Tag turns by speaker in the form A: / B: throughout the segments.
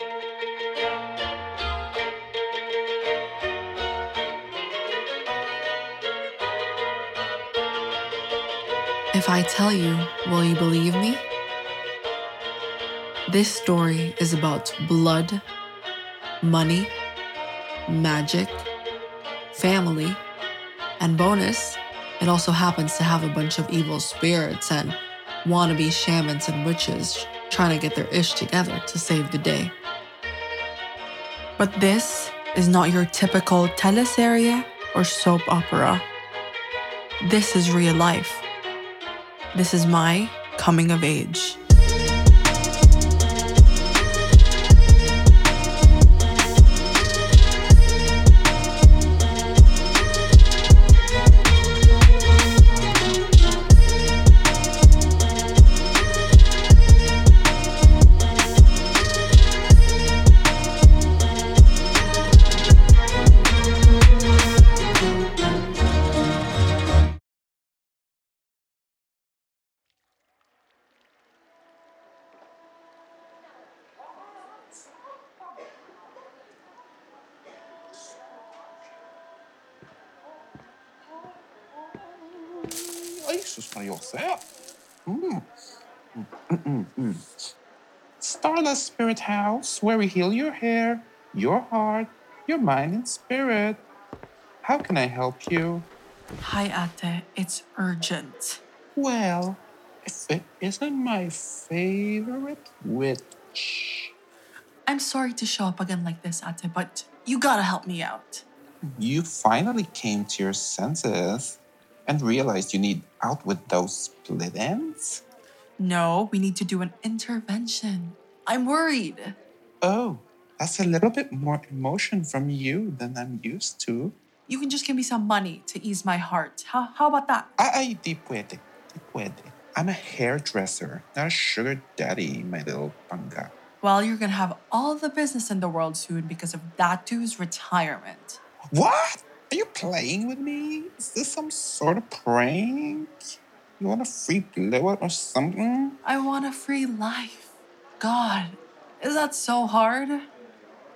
A: If I tell you, will you believe me? This story is about blood, money, magic, family, and bonus, it also happens to have a bunch of evil spirits and wannabe shamans and witches trying to get their ish together to save the day. But this is not your typical teleserie or soap opera. This is real life. This is my coming of age.
B: Spirit House, where we heal your hair, your heart, your mind, and spirit. How can I help you?
A: Hi, Ate. It's urgent.
B: Well, if it isn't my favorite witch.
A: I'm sorry to show up again like this, Ate, but you gotta help me out.
B: You finally came to your senses and realized you need out with those split ends?
A: No, we need to do an intervention. I'm worried.
B: Oh, that's a little bit more emotion from you than I'm used to.
A: You can just give me some money to ease my heart. How, how about that?
B: Ay, di puede. Di puede. I'm a hairdresser, not a sugar daddy, my little panga.
A: Well, you're gonna have all the business in the world soon because of Datu's retirement.
B: What? Are you playing with me? Is this some sort of prank? You want a free blowout or something?
A: I want a free life. God, is that so hard?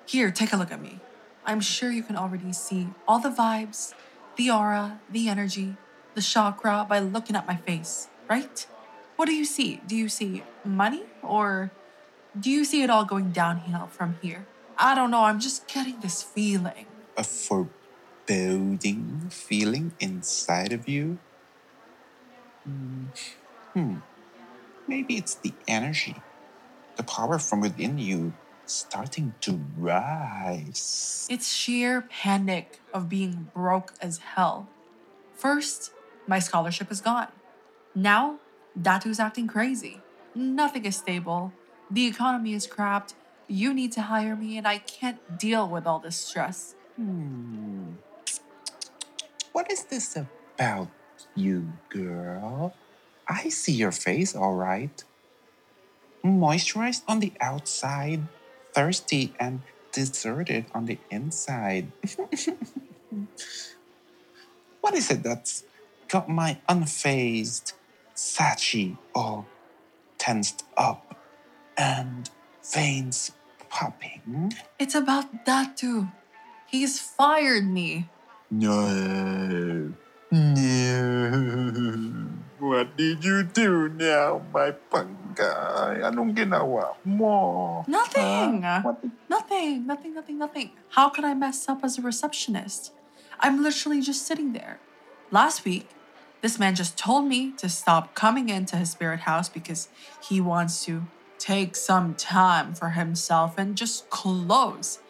A: Here, take a look at me. I'm sure you can already see all the vibes, the aura, the energy, the chakra by looking at my face, right? What do you see? Do you see money or do you see it all going downhill from here? I don't know, I'm just getting this feeling.
B: A foreboding feeling inside of you? Hmm. hmm. Maybe it's the energy, the power from within you starting to rise.
A: It's sheer panic of being broke as hell. First, my scholarship is gone. Now, Datu's acting crazy. Nothing is stable. The economy is crapped. You need to hire me, and I can't deal with all this stress.
B: Hmm. What is this about you, girl? I see your face all right. Moisturized on the outside, thirsty and deserted on the inside. what is it that's got my unfazed Sachi all tensed up and veins popping?
A: It's about Datu. He's fired me.
B: No. No. What did you do now, my pangay? Anong ginawa mo?
A: Nothing.
B: Huh? Did-
A: Nothing, nothing, nothing, nothing. How could I mess up as a receptionist? I'm literally just sitting there. Last week, this man just told me to stop coming into his spirit house because he wants to take some time for himself and just close.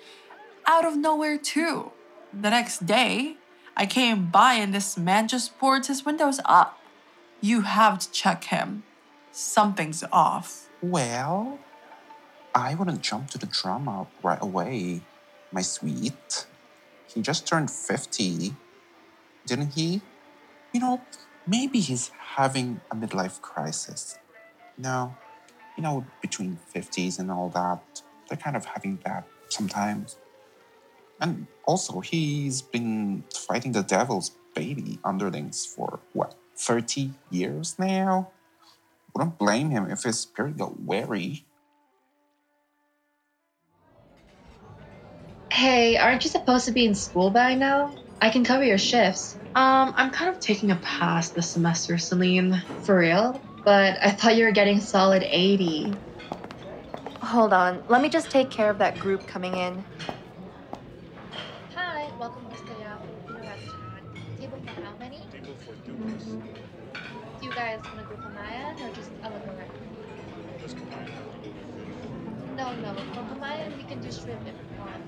A: Out of nowhere, too. The next day, I came by and this man just boards his windows up. You have to check him. Something's off.
B: Well, I wouldn't jump to the drama right away, my sweet. He just turned 50, didn't he? You know, maybe he's having a midlife crisis. No, you know, between 50s and all that, they're kind of having that sometimes. And also, he's been fighting the devil's baby underlings for what, 30 years now? Wouldn't blame him if his spirit got wary.
C: Hey, aren't you supposed to be in school by now? I can cover your shifts.
A: Um, I'm kind of taking a pass this semester, Celine.
C: For real? But I thought you were getting solid 80.
D: Hold on, let me just take care of that group coming in.
C: Guys want to go Pamayan or just a la?
E: Just combine.
C: No, no. For Pamayan, we can do shrimp if you want.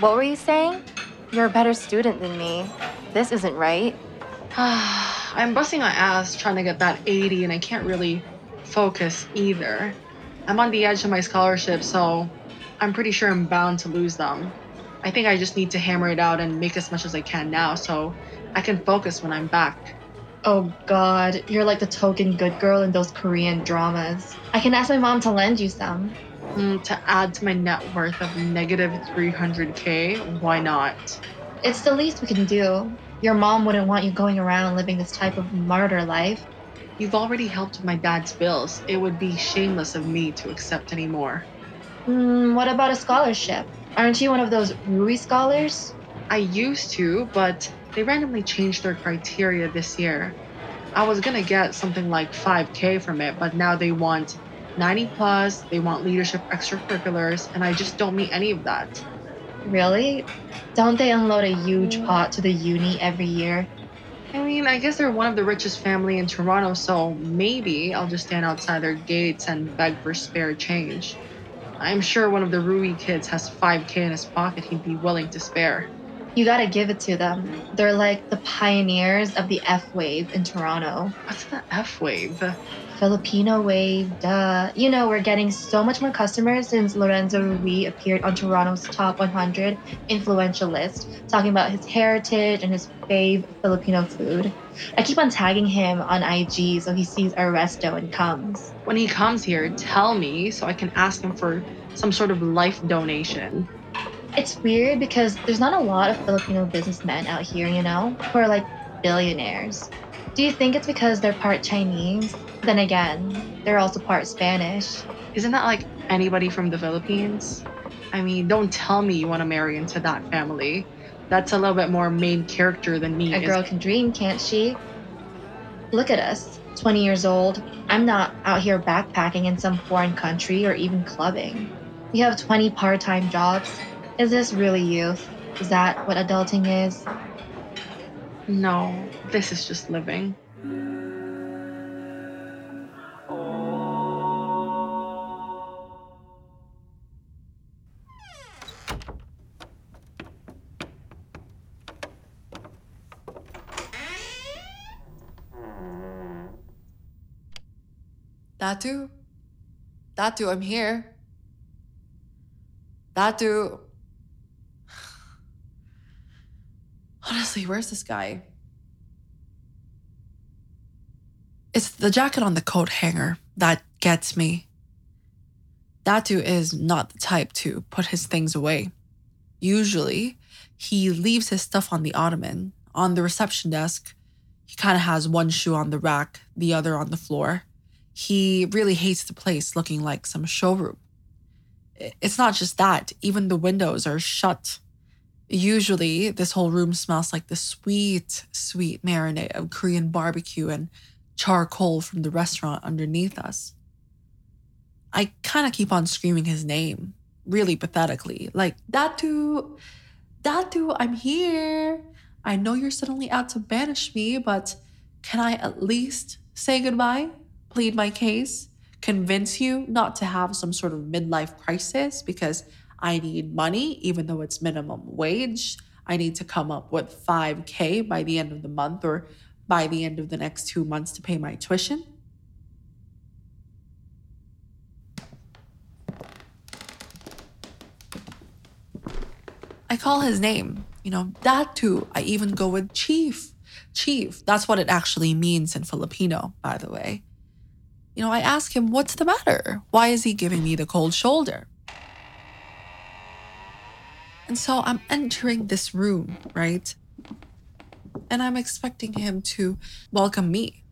D: What were you saying? You're a better student than me. This isn't right.
A: I'm busting my ass trying to get that 80, and I can't really focus either. I'm on the edge of my scholarship, so I'm pretty sure I'm bound to lose them. I think I just need to hammer it out and make as much as I can now so I can focus when I'm back.
C: Oh god, you're like the token good girl in those Korean dramas. I can ask my mom to lend you some.
A: Mm, to add to my net worth of negative 300k, why not?
C: It's the least we can do. Your mom wouldn't want you going around living this type of martyr life.
A: You've already helped with my dad's bills. It would be shameless of me to accept any more.
C: Hmm, what about a scholarship? Aren't you one of those Rui scholars?
A: I used to, but they randomly changed their criteria this year. I was gonna get something like 5k from it, but now they want 90 plus, they want leadership extracurriculars, and I just don't meet any of that.
C: Really? Don't they unload a huge pot to the uni every year?
A: I mean, I guess they're one of the richest family in Toronto, so maybe I'll just stand outside their gates and beg for spare change. I'm sure one of the Rui kids has 5k in his pocket he'd be willing to spare.
C: You gotta give it to them. They're like the pioneers of the F wave in Toronto.
A: What's the F wave?
C: Filipino wave, duh. You know, we're getting so much more customers since Lorenzo Rui appeared on Toronto's top 100 influential list, talking about his heritage and his fave Filipino food. I keep on tagging him on IG so he sees our resto and comes.
A: When he comes here, tell me so I can ask him for some sort of life donation.
C: It's weird because there's not a lot of Filipino businessmen out here, you know, who are like billionaires. Do you think it's because they're part Chinese? Then again, they're also part Spanish.
A: Isn't that like anybody from the Philippines? I mean, don't tell me you want to marry into that family. That's a little bit more main character than me.
C: A girl can dream, can't she? Look at us, 20 years old. I'm not out here backpacking in some foreign country or even clubbing. We have 20 part time jobs. Is this really youth? Is that what adulting is?
A: No, this is just living. Datu? Datu, I'm here. Datu. Honestly, where's this guy? It's the jacket on the coat hanger that gets me. Datu is not the type to put his things away. Usually, he leaves his stuff on the ottoman. On the reception desk, he kind of has one shoe on the rack, the other on the floor. He really hates the place looking like some showroom. It's not just that, even the windows are shut. Usually, this whole room smells like the sweet, sweet marinade of Korean barbecue and charcoal from the restaurant underneath us. I kind of keep on screaming his name, really pathetically, like, Datu, Datu, I'm here. I know you're suddenly out to banish me, but can I at least say goodbye? Plead my case? Convince you not to have some sort of midlife crisis because I need money, even though it's minimum wage. I need to come up with 5K by the end of the month or by the end of the next two months to pay my tuition. I call his name, you know, Datu. I even go with Chief. Chief. That's what it actually means in Filipino, by the way. You know, I ask him, what's the matter? Why is he giving me the cold shoulder? And so I'm entering this room, right? And I'm expecting him to welcome me.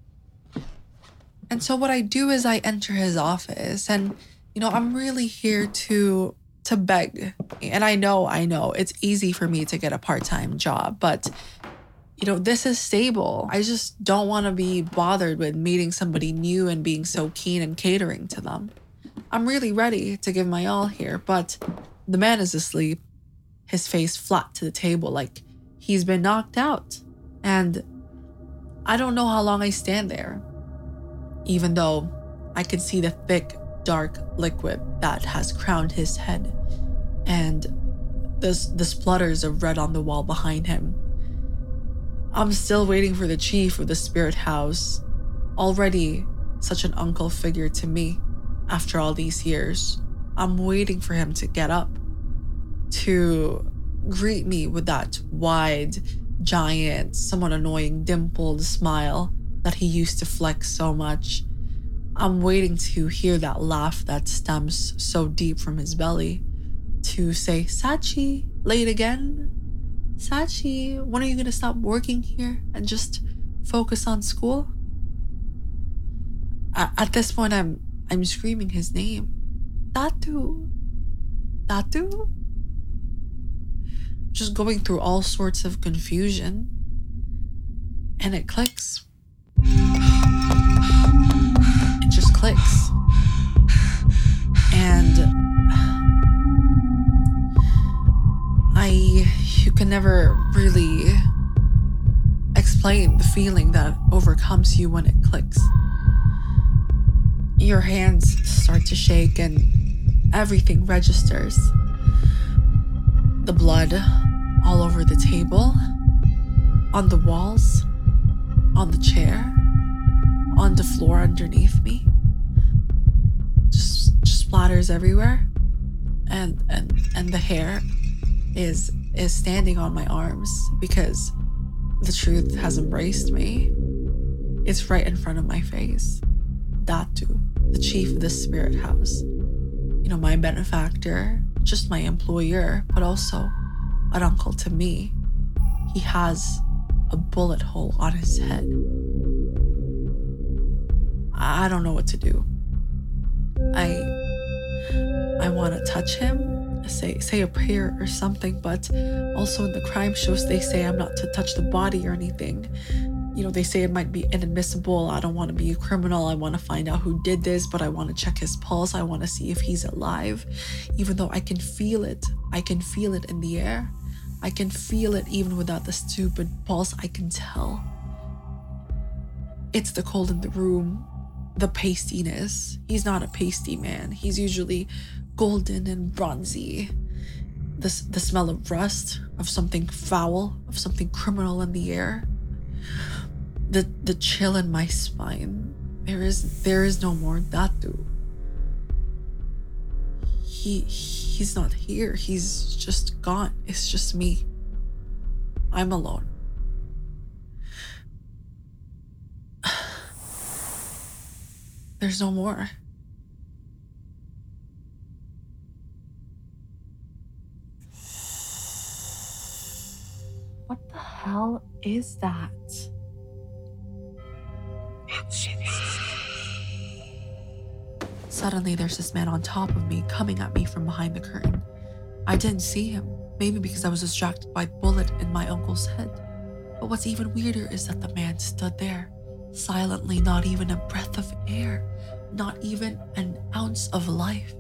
A: And so what I do is I enter his office and you know, I'm really here to to beg. And I know, I know it's easy for me to get a part-time job, but you know, this is stable. I just don't want to be bothered with meeting somebody new and being so keen and catering to them. I'm really ready to give my all here, but the man is asleep, his face flat to the table like he's been knocked out. And I don't know how long I stand there, even though I can see the thick, dark liquid that has crowned his head and the, the splutters of red on the wall behind him. I'm still waiting for the chief of the spirit house, already such an uncle figure to me after all these years. I'm waiting for him to get up, to greet me with that wide, giant, somewhat annoying dimpled smile that he used to flex so much. I'm waiting to hear that laugh that stems so deep from his belly to say, Sachi, late again? Sachi, when are you gonna stop working here and just focus on school? At this point, I'm I'm screaming his name. Datu. Datu? Just going through all sorts of confusion. And it clicks. It just clicks. And I you can never really explain the feeling that overcomes you when it clicks. Your hands start to shake and everything registers. The blood all over the table, on the walls, on the chair, on the floor underneath me. Just, just splatters everywhere. And and and the hair is is standing on my arms because the truth has embraced me. It's right in front of my face. Datu, the chief of the spirit house. You know, my benefactor, just my employer, but also an uncle to me. He has a bullet hole on his head. I don't know what to do. I I want to touch him, say say a prayer or something, but also in the crime shows they say I'm not to touch the body or anything. You know, they say it might be inadmissible. I don't want to be a criminal. I want to find out who did this, but I want to check his pulse. I want to see if he's alive. Even though I can feel it. I can feel it in the air. I can feel it even without the stupid pulse. I can tell. It's the cold in the room, the pastiness. He's not a pasty man. He's usually golden and bronzy. The, the smell of rust, of something foul, of something criminal in the air. The the chill in my spine. There is there is no more Datu. He he's not here. He's just gone. It's just me. I'm alone. There's no more. What the hell is that? Suddenly, there's this man on top of me coming at me from behind the curtain. I didn't see him, maybe because I was distracted by bullet in my uncle's head. But what's even weirder is that the man stood there, silently, not even a breath of air, not even an ounce of life.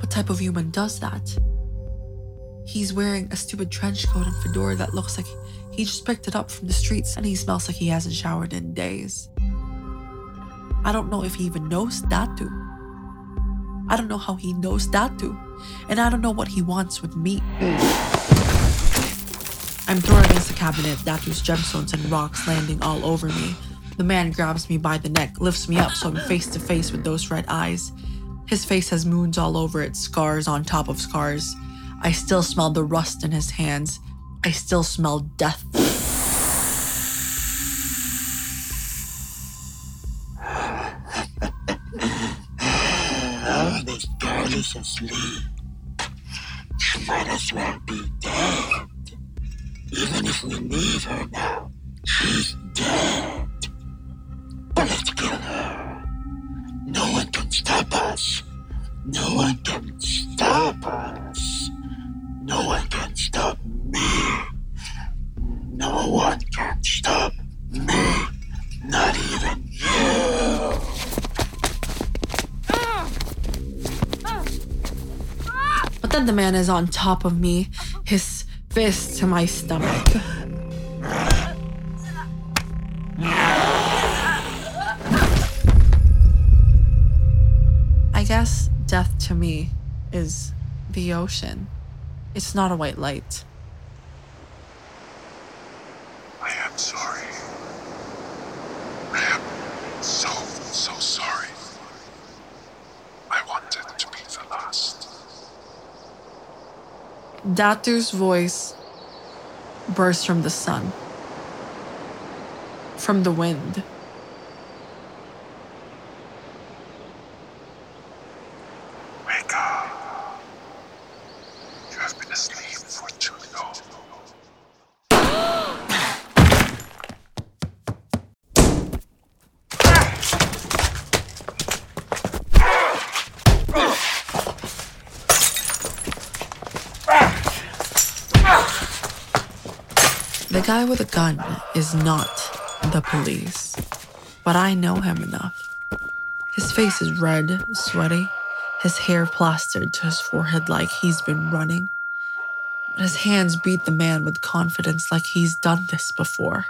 A: What type of human does that? He's wearing a stupid trench coat and fedora that looks like he just picked it up from the streets and he smells like he hasn't showered in days. I don't know if he even knows Datu. I don't know how he knows Datu. And I don't know what he wants with me. I'm thrown against the cabinet, Datu's gemstones and rocks landing all over me. The man grabs me by the neck, lifts me up so I'm face to face with those red eyes. His face has moons all over it, scars on top of scars. I still smell the rust in his hands. I still smell death.
F: Asleep. She might as well be dead. Even if we leave her now, she's dead. But let's kill her. No one can stop us. No one can
A: stop us. No one Then the man is on top of me, his fist to my stomach. I guess death to me is the ocean. It's not a white light.
E: I am sorry. I am so, so sorry. I wanted to be the last.
A: Datu's voice burst from the sun, from the wind.
E: Wake up. You have been asleep for too long.
A: The guy with a gun is not the police, but I know him enough. His face is red, sweaty, his hair plastered to his forehead like he's been running. His hands beat the man with confidence like he's done this before.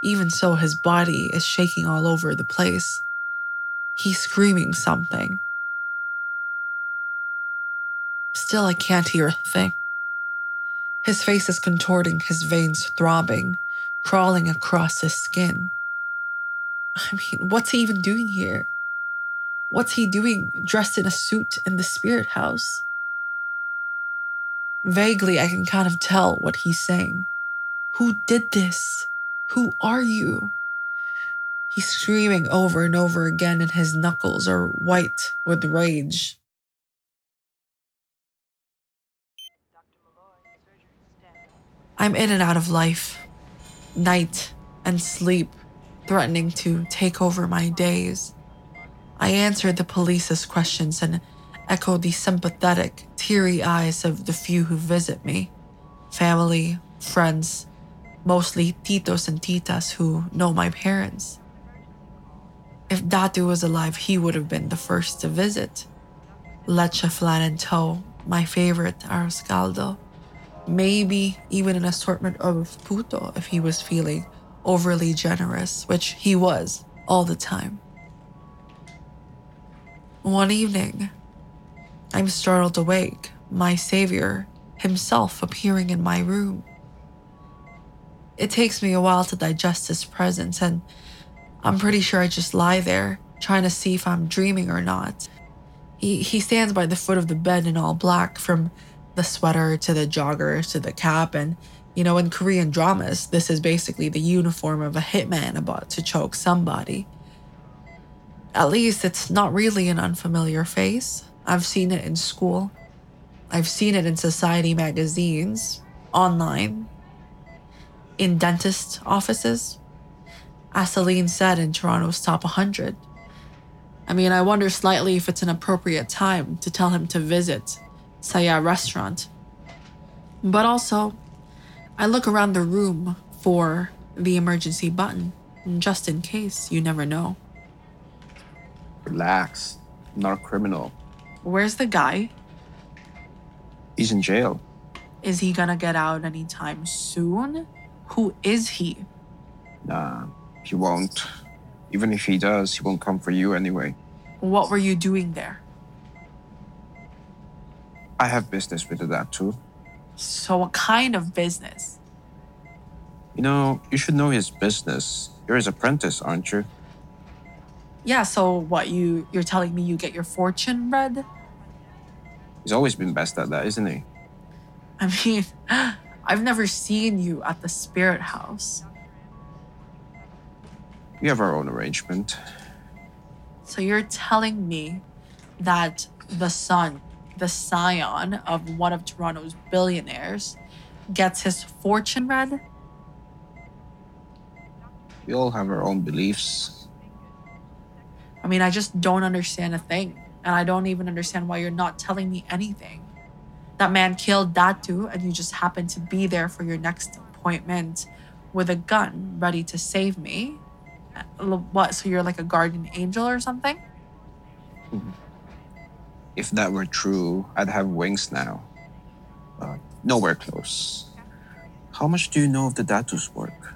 A: Even so, his body is shaking all over the place. He's screaming something. Still, I can't hear a thing. His face is contorting, his veins throbbing, crawling across his skin. I mean, what's he even doing here? What's he doing dressed in a suit in the spirit house? Vaguely, I can kind of tell what he's saying. Who did this? Who are you? He's screaming over and over again, and his knuckles are white with rage. I'm in and out of life, night and sleep, threatening to take over my days. I answer the police's questions and echo the sympathetic, teary eyes of the few who visit me family, friends, mostly titos and titas who know my parents. If Datu was alive, he would have been the first to visit. Leche flan and toe, my favorite arroz caldo. Maybe even an assortment of puto if he was feeling overly generous, which he was all the time. One evening, I'm startled awake, my savior himself appearing in my room. It takes me a while to digest his presence, and I'm pretty sure I just lie there, trying to see if I'm dreaming or not. He, he stands by the foot of the bed in all black, from the sweater to the jogger to the cap. And, you know, in Korean dramas, this is basically the uniform of a hitman about to choke somebody. At least it's not really an unfamiliar face. I've seen it in school, I've seen it in society magazines, online, in dentist offices. As Celine said in Toronto's Top 100. I mean, I wonder slightly if it's an appropriate time to tell him to visit Saya restaurant. But also, I look around the room for the emergency button, just in case, you never know.
B: Relax. I'm not a criminal.
A: Where's the guy?
B: He's in jail.
A: Is he gonna get out anytime soon? Who is he?
B: Nah, he won't. Even if he does, he won't come for you anyway.
A: What were you doing there?
B: I have business with Datu.
A: So, what kind of business?
B: You know, you should know his business. You're his apprentice, aren't you?
A: Yeah, so what you you're telling me you get your fortune read?
B: He's always been best at that, isn't he?
A: I mean, I've never seen you at the spirit house.
B: We have our own arrangement.
A: So you're telling me that the son, the scion of one of Toronto's billionaires, gets his fortune read?
B: We all have our own beliefs.
A: I mean, I just don't understand a thing. And I don't even understand why you're not telling me anything. That man killed Datu, and you just happened to be there for your next appointment with a gun ready to save me. Uh, What? So you're like a guardian angel or something?
B: If that were true, I'd have wings now. But nowhere close. How much do you know of the Datu's work?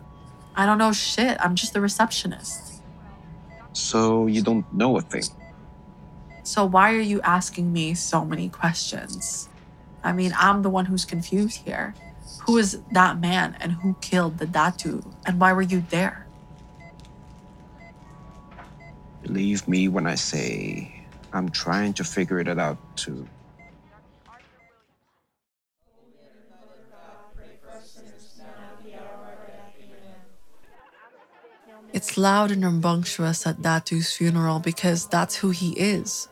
A: I don't know shit. I'm just a receptionist.
B: So you don't know a thing.
A: So why are you asking me so many questions? I mean, I'm the one who's confused here. Who is that man and who killed the Datu? And why were you there?
B: Believe me when I say I'm trying to figure it out too.
A: It's loud and rambunctious at Datu's funeral because that's who he is.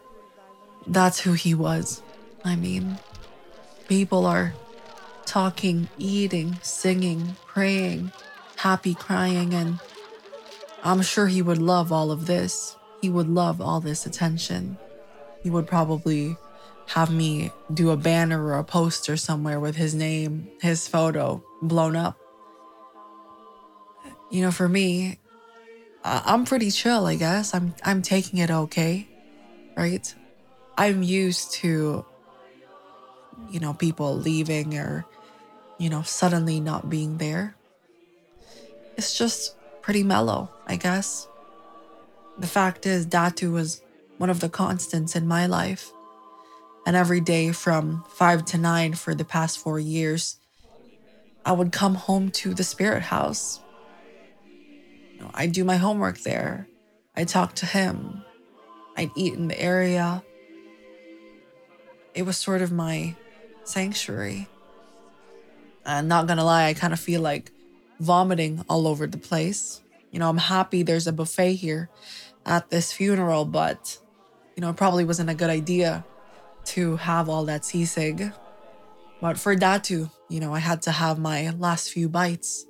A: That's who he was. I mean, people are talking, eating, singing, praying, happy, crying, and I'm sure he would love all of this. He would love all this attention. He would probably have me do a banner or a poster somewhere with his name, his photo blown up. You know, for me, I'm pretty chill, I guess. I'm I'm taking it okay, right? I'm used to you know, people leaving or you know, suddenly not being there. It's just pretty mellow, I guess. The fact is Datu was one of the constants in my life. And every day from 5 to 9 for the past 4 years, I would come home to the spirit house you know, I do my homework there. I'd talk to him. I'd eat in the area. It was sort of my sanctuary. I'm not gonna lie, I kind of feel like vomiting all over the place. You know, I'm happy there's a buffet here at this funeral, but, you know, it probably wasn't a good idea to have all that sisig. But for Datu, you know, I had to have my last few bites.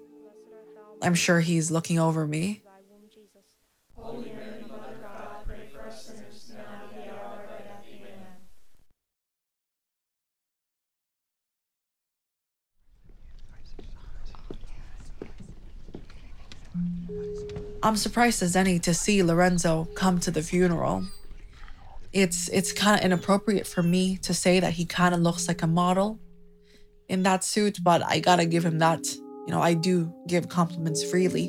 A: I'm sure he's looking over me. I'm surprised as any to see Lorenzo come to the funeral. It's it's kind of inappropriate for me to say that he kind of looks like a model in that suit, but I gotta give him that. You know, I do give compliments freely.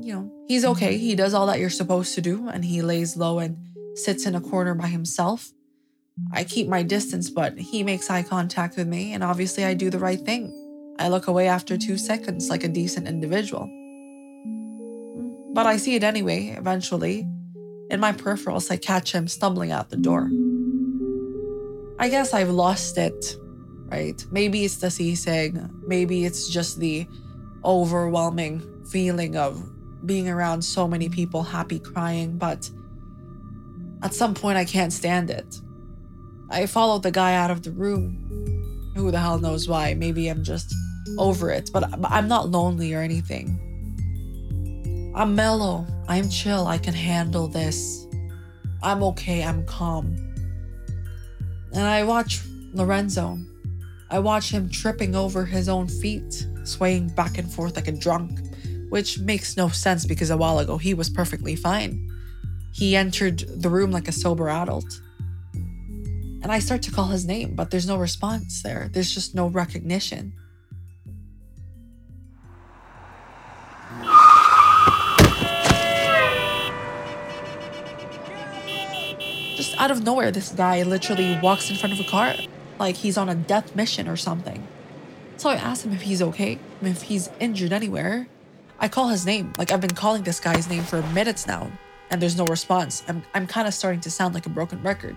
A: You know, he's mm-hmm. okay. He does all that you're supposed to do, and he lays low and sits in a corner by himself. I keep my distance, but he makes eye contact with me, and obviously I do the right thing. I look away after two seconds like a decent individual. But I see it anyway, eventually. In my peripherals, I catch him stumbling out the door. I guess I've lost it, right? Maybe it's the sisig, maybe it's just the overwhelming feeling of being around so many people happy crying, but at some point I can't stand it. I followed the guy out of the room. Who the hell knows why? Maybe I'm just over it, but I'm not lonely or anything. I'm mellow. I'm chill. I can handle this. I'm okay. I'm calm. And I watch Lorenzo. I watch him tripping over his own feet, swaying back and forth like a drunk, which makes no sense because a while ago he was perfectly fine. He entered the room like a sober adult. And I start to call his name, but there's no response there. There's just no recognition. Just out of nowhere, this guy literally walks in front of a car like he's on a death mission or something. So I asked him if he's okay, if he's injured anywhere. I call his name. Like I've been calling this guy's name for minutes now, and there's no response. I'm I'm kind of starting to sound like a broken record.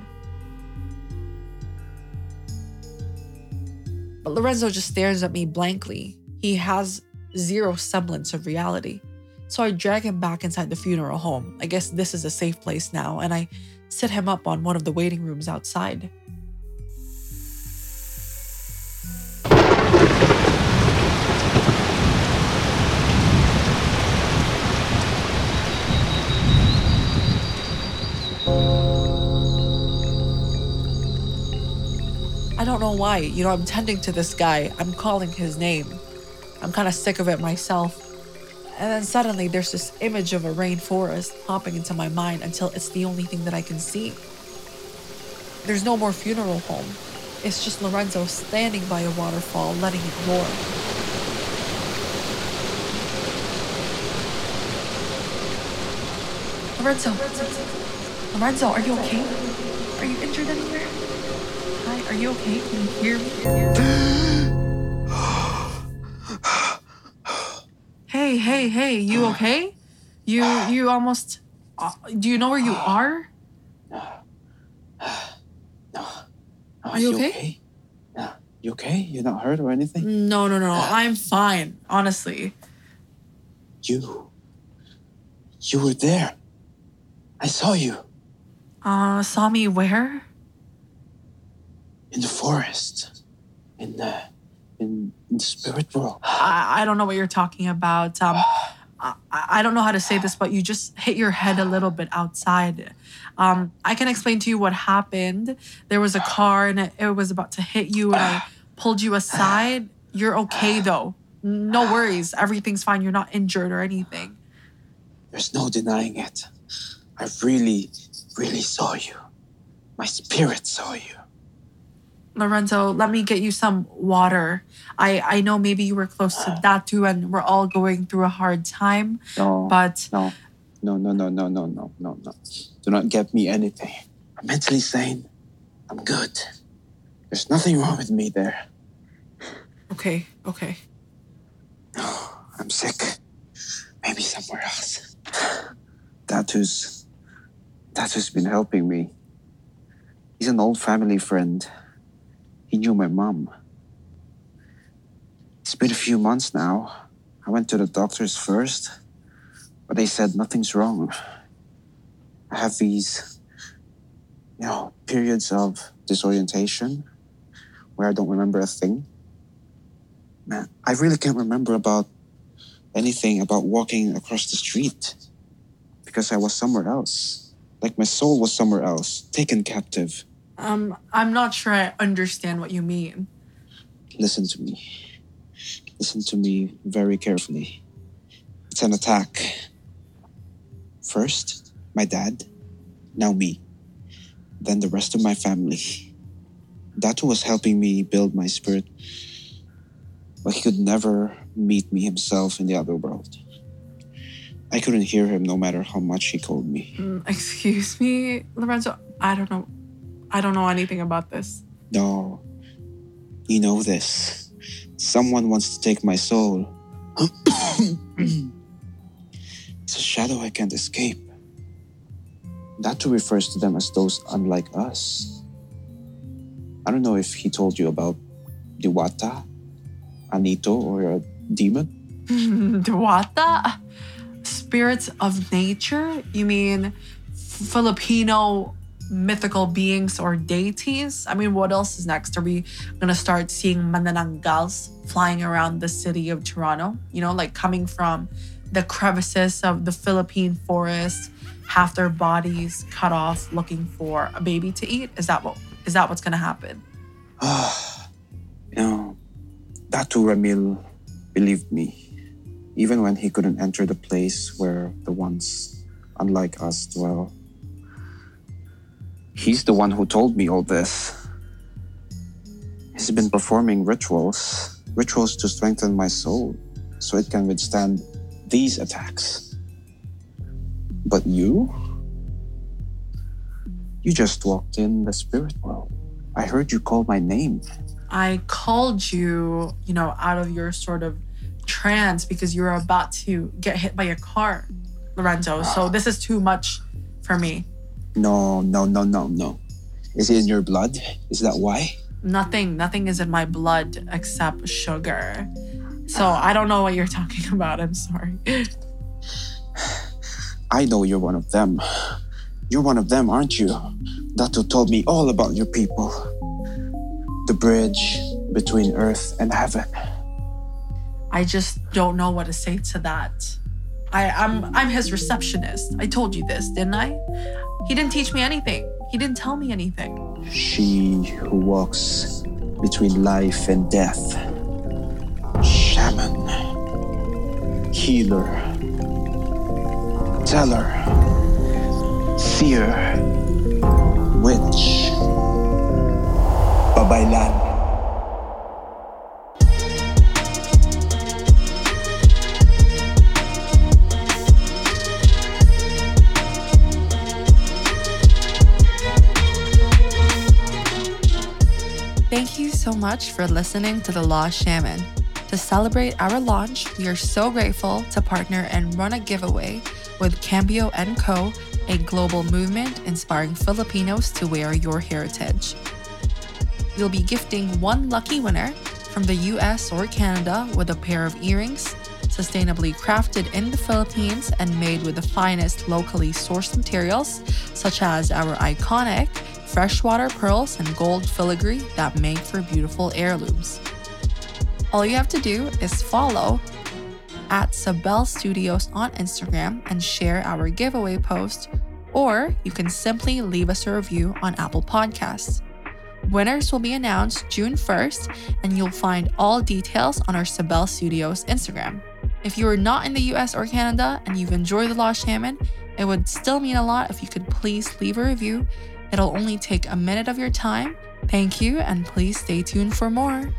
A: But Lorenzo just stares at me blankly. He has zero semblance of reality. So I drag him back inside the funeral home. I guess this is a safe place now, and I sit him up on one of the waiting rooms outside. I don't know why. You know, I'm tending to this guy. I'm calling his name. I'm kind of sick of it myself. And then suddenly there's this image of a rainforest popping into my mind until it's the only thing that I can see. There's no more funeral home. It's just Lorenzo standing by a waterfall, letting it roar. Lorenzo, Lorenzo, are you okay? Are you injured anywhere? Hi, are you okay? Can you hear me? Hey, hey, hey, you okay? You, you almost. Uh, do you know where you are?
B: Oh,
A: Are you okay?
B: Yeah. You okay? You're not hurt or anything?
A: No, no, no. I'm fine, honestly.
B: You. You were there. I saw you
A: Uh, saw me where?
B: in the forest. In the in, in the spirit world.
A: I, I don't know what you're talking about. Um, I, I don't know how to say this, but you just hit your head a little bit outside. Um, I can explain to you what happened. There was a car and it, it was about to hit you, and I pulled you aside. You're okay though. No worries. Everything's fine. You're not injured or anything.
B: There's no denying it. I really, really saw you. My spirit saw you.
A: Lorenzo, let me get you some water. I, I know maybe you were close to Datu, and we're all going through a hard time,
B: No.
A: but
B: No, no, no, no, no, no, no, no, no. Do not get me anything. I'm mentally sane. I'm good. There's nothing wrong with me there.
A: okay, okay.
B: I'm sick. Maybe somewhere else. Datu's. Datu's been helping me. He's an old family friend. He knew my mom. It's been a few months now. I went to the doctors first, but they said nothing's wrong. I have these, you know, periods of disorientation where I don't remember a thing. Man, I really can't remember about anything about walking across the street because I was somewhere else. Like my soul was somewhere else, taken captive.
A: Um, I'm not sure I understand what you mean.
B: Listen to me. Listen to me very carefully. It's an attack. First, my dad, now me, then the rest of my family. Datu was helping me build my spirit, but he could never meet me himself in the other world. I couldn't hear him no matter how much he called me.
A: Mm, excuse me, Lorenzo. I don't know. I don't know anything about this.
B: No, you know this. Someone wants to take my soul. it's a shadow I can't escape. Datu refers to them as those unlike us. I don't know if he told you about Diwata, Anito, or a demon.
A: Diwata? Spirits of nature? You mean Filipino mythical beings or deities? I mean, what else is next? Are we gonna start seeing manananggals flying around the city of Toronto? You know, like coming from the crevices of the Philippine forest, half their bodies cut off, looking for a baby to eat? Is that what is that what's gonna happen?
B: you know, Datu Ramil believed me, even when he couldn't enter the place where the ones unlike us dwell. He's the one who told me all this. He's been performing rituals, rituals to strengthen my soul so it can withstand these attacks. But you? You just walked in the spirit world. I heard you call my name.
A: I called you, you know, out of your sort of trance because you were about to get hit by a car, Lorenzo. So ah. this is too much for me.
B: No, no, no, no, no. Is it in your blood? Is that why?
A: Nothing, nothing is in my blood except sugar. So ah. I don't know what you're talking about. I'm sorry.
B: I know you're one of them. You're one of them, aren't you? Datu told me all about your people. The bridge between earth and heaven.
A: I just don't know what to say to that. I, I'm I'm his receptionist. I told you this, didn't I? He didn't teach me anything. He didn't tell me anything.
B: She who walks between life and death. Shaman.
F: healer, teller, seer,
B: Witch.
F: babaylan.
A: Thank you so much for listening to The Lost Shaman. To celebrate our launch, we are so grateful to partner and run a giveaway with Cambio & Co., a global movement inspiring Filipinos to wear your heritage. We'll be gifting one lucky winner from the US or Canada with a pair of earrings, sustainably crafted in the Philippines and made with the finest locally sourced materials, such as our iconic freshwater pearls and gold filigree that make for beautiful heirlooms. All you have to do is follow at Sabel Studios on Instagram and share our giveaway post, or you can simply leave us a review on Apple Podcasts. Winners will be announced June 1st, and you'll find all details on our Sabel Studios Instagram. If you are not in the US or Canada and you've enjoyed The Lost Shaman, it would still mean a lot if you could please leave a review. It'll only take a minute of your time. Thank you, and please stay tuned for more.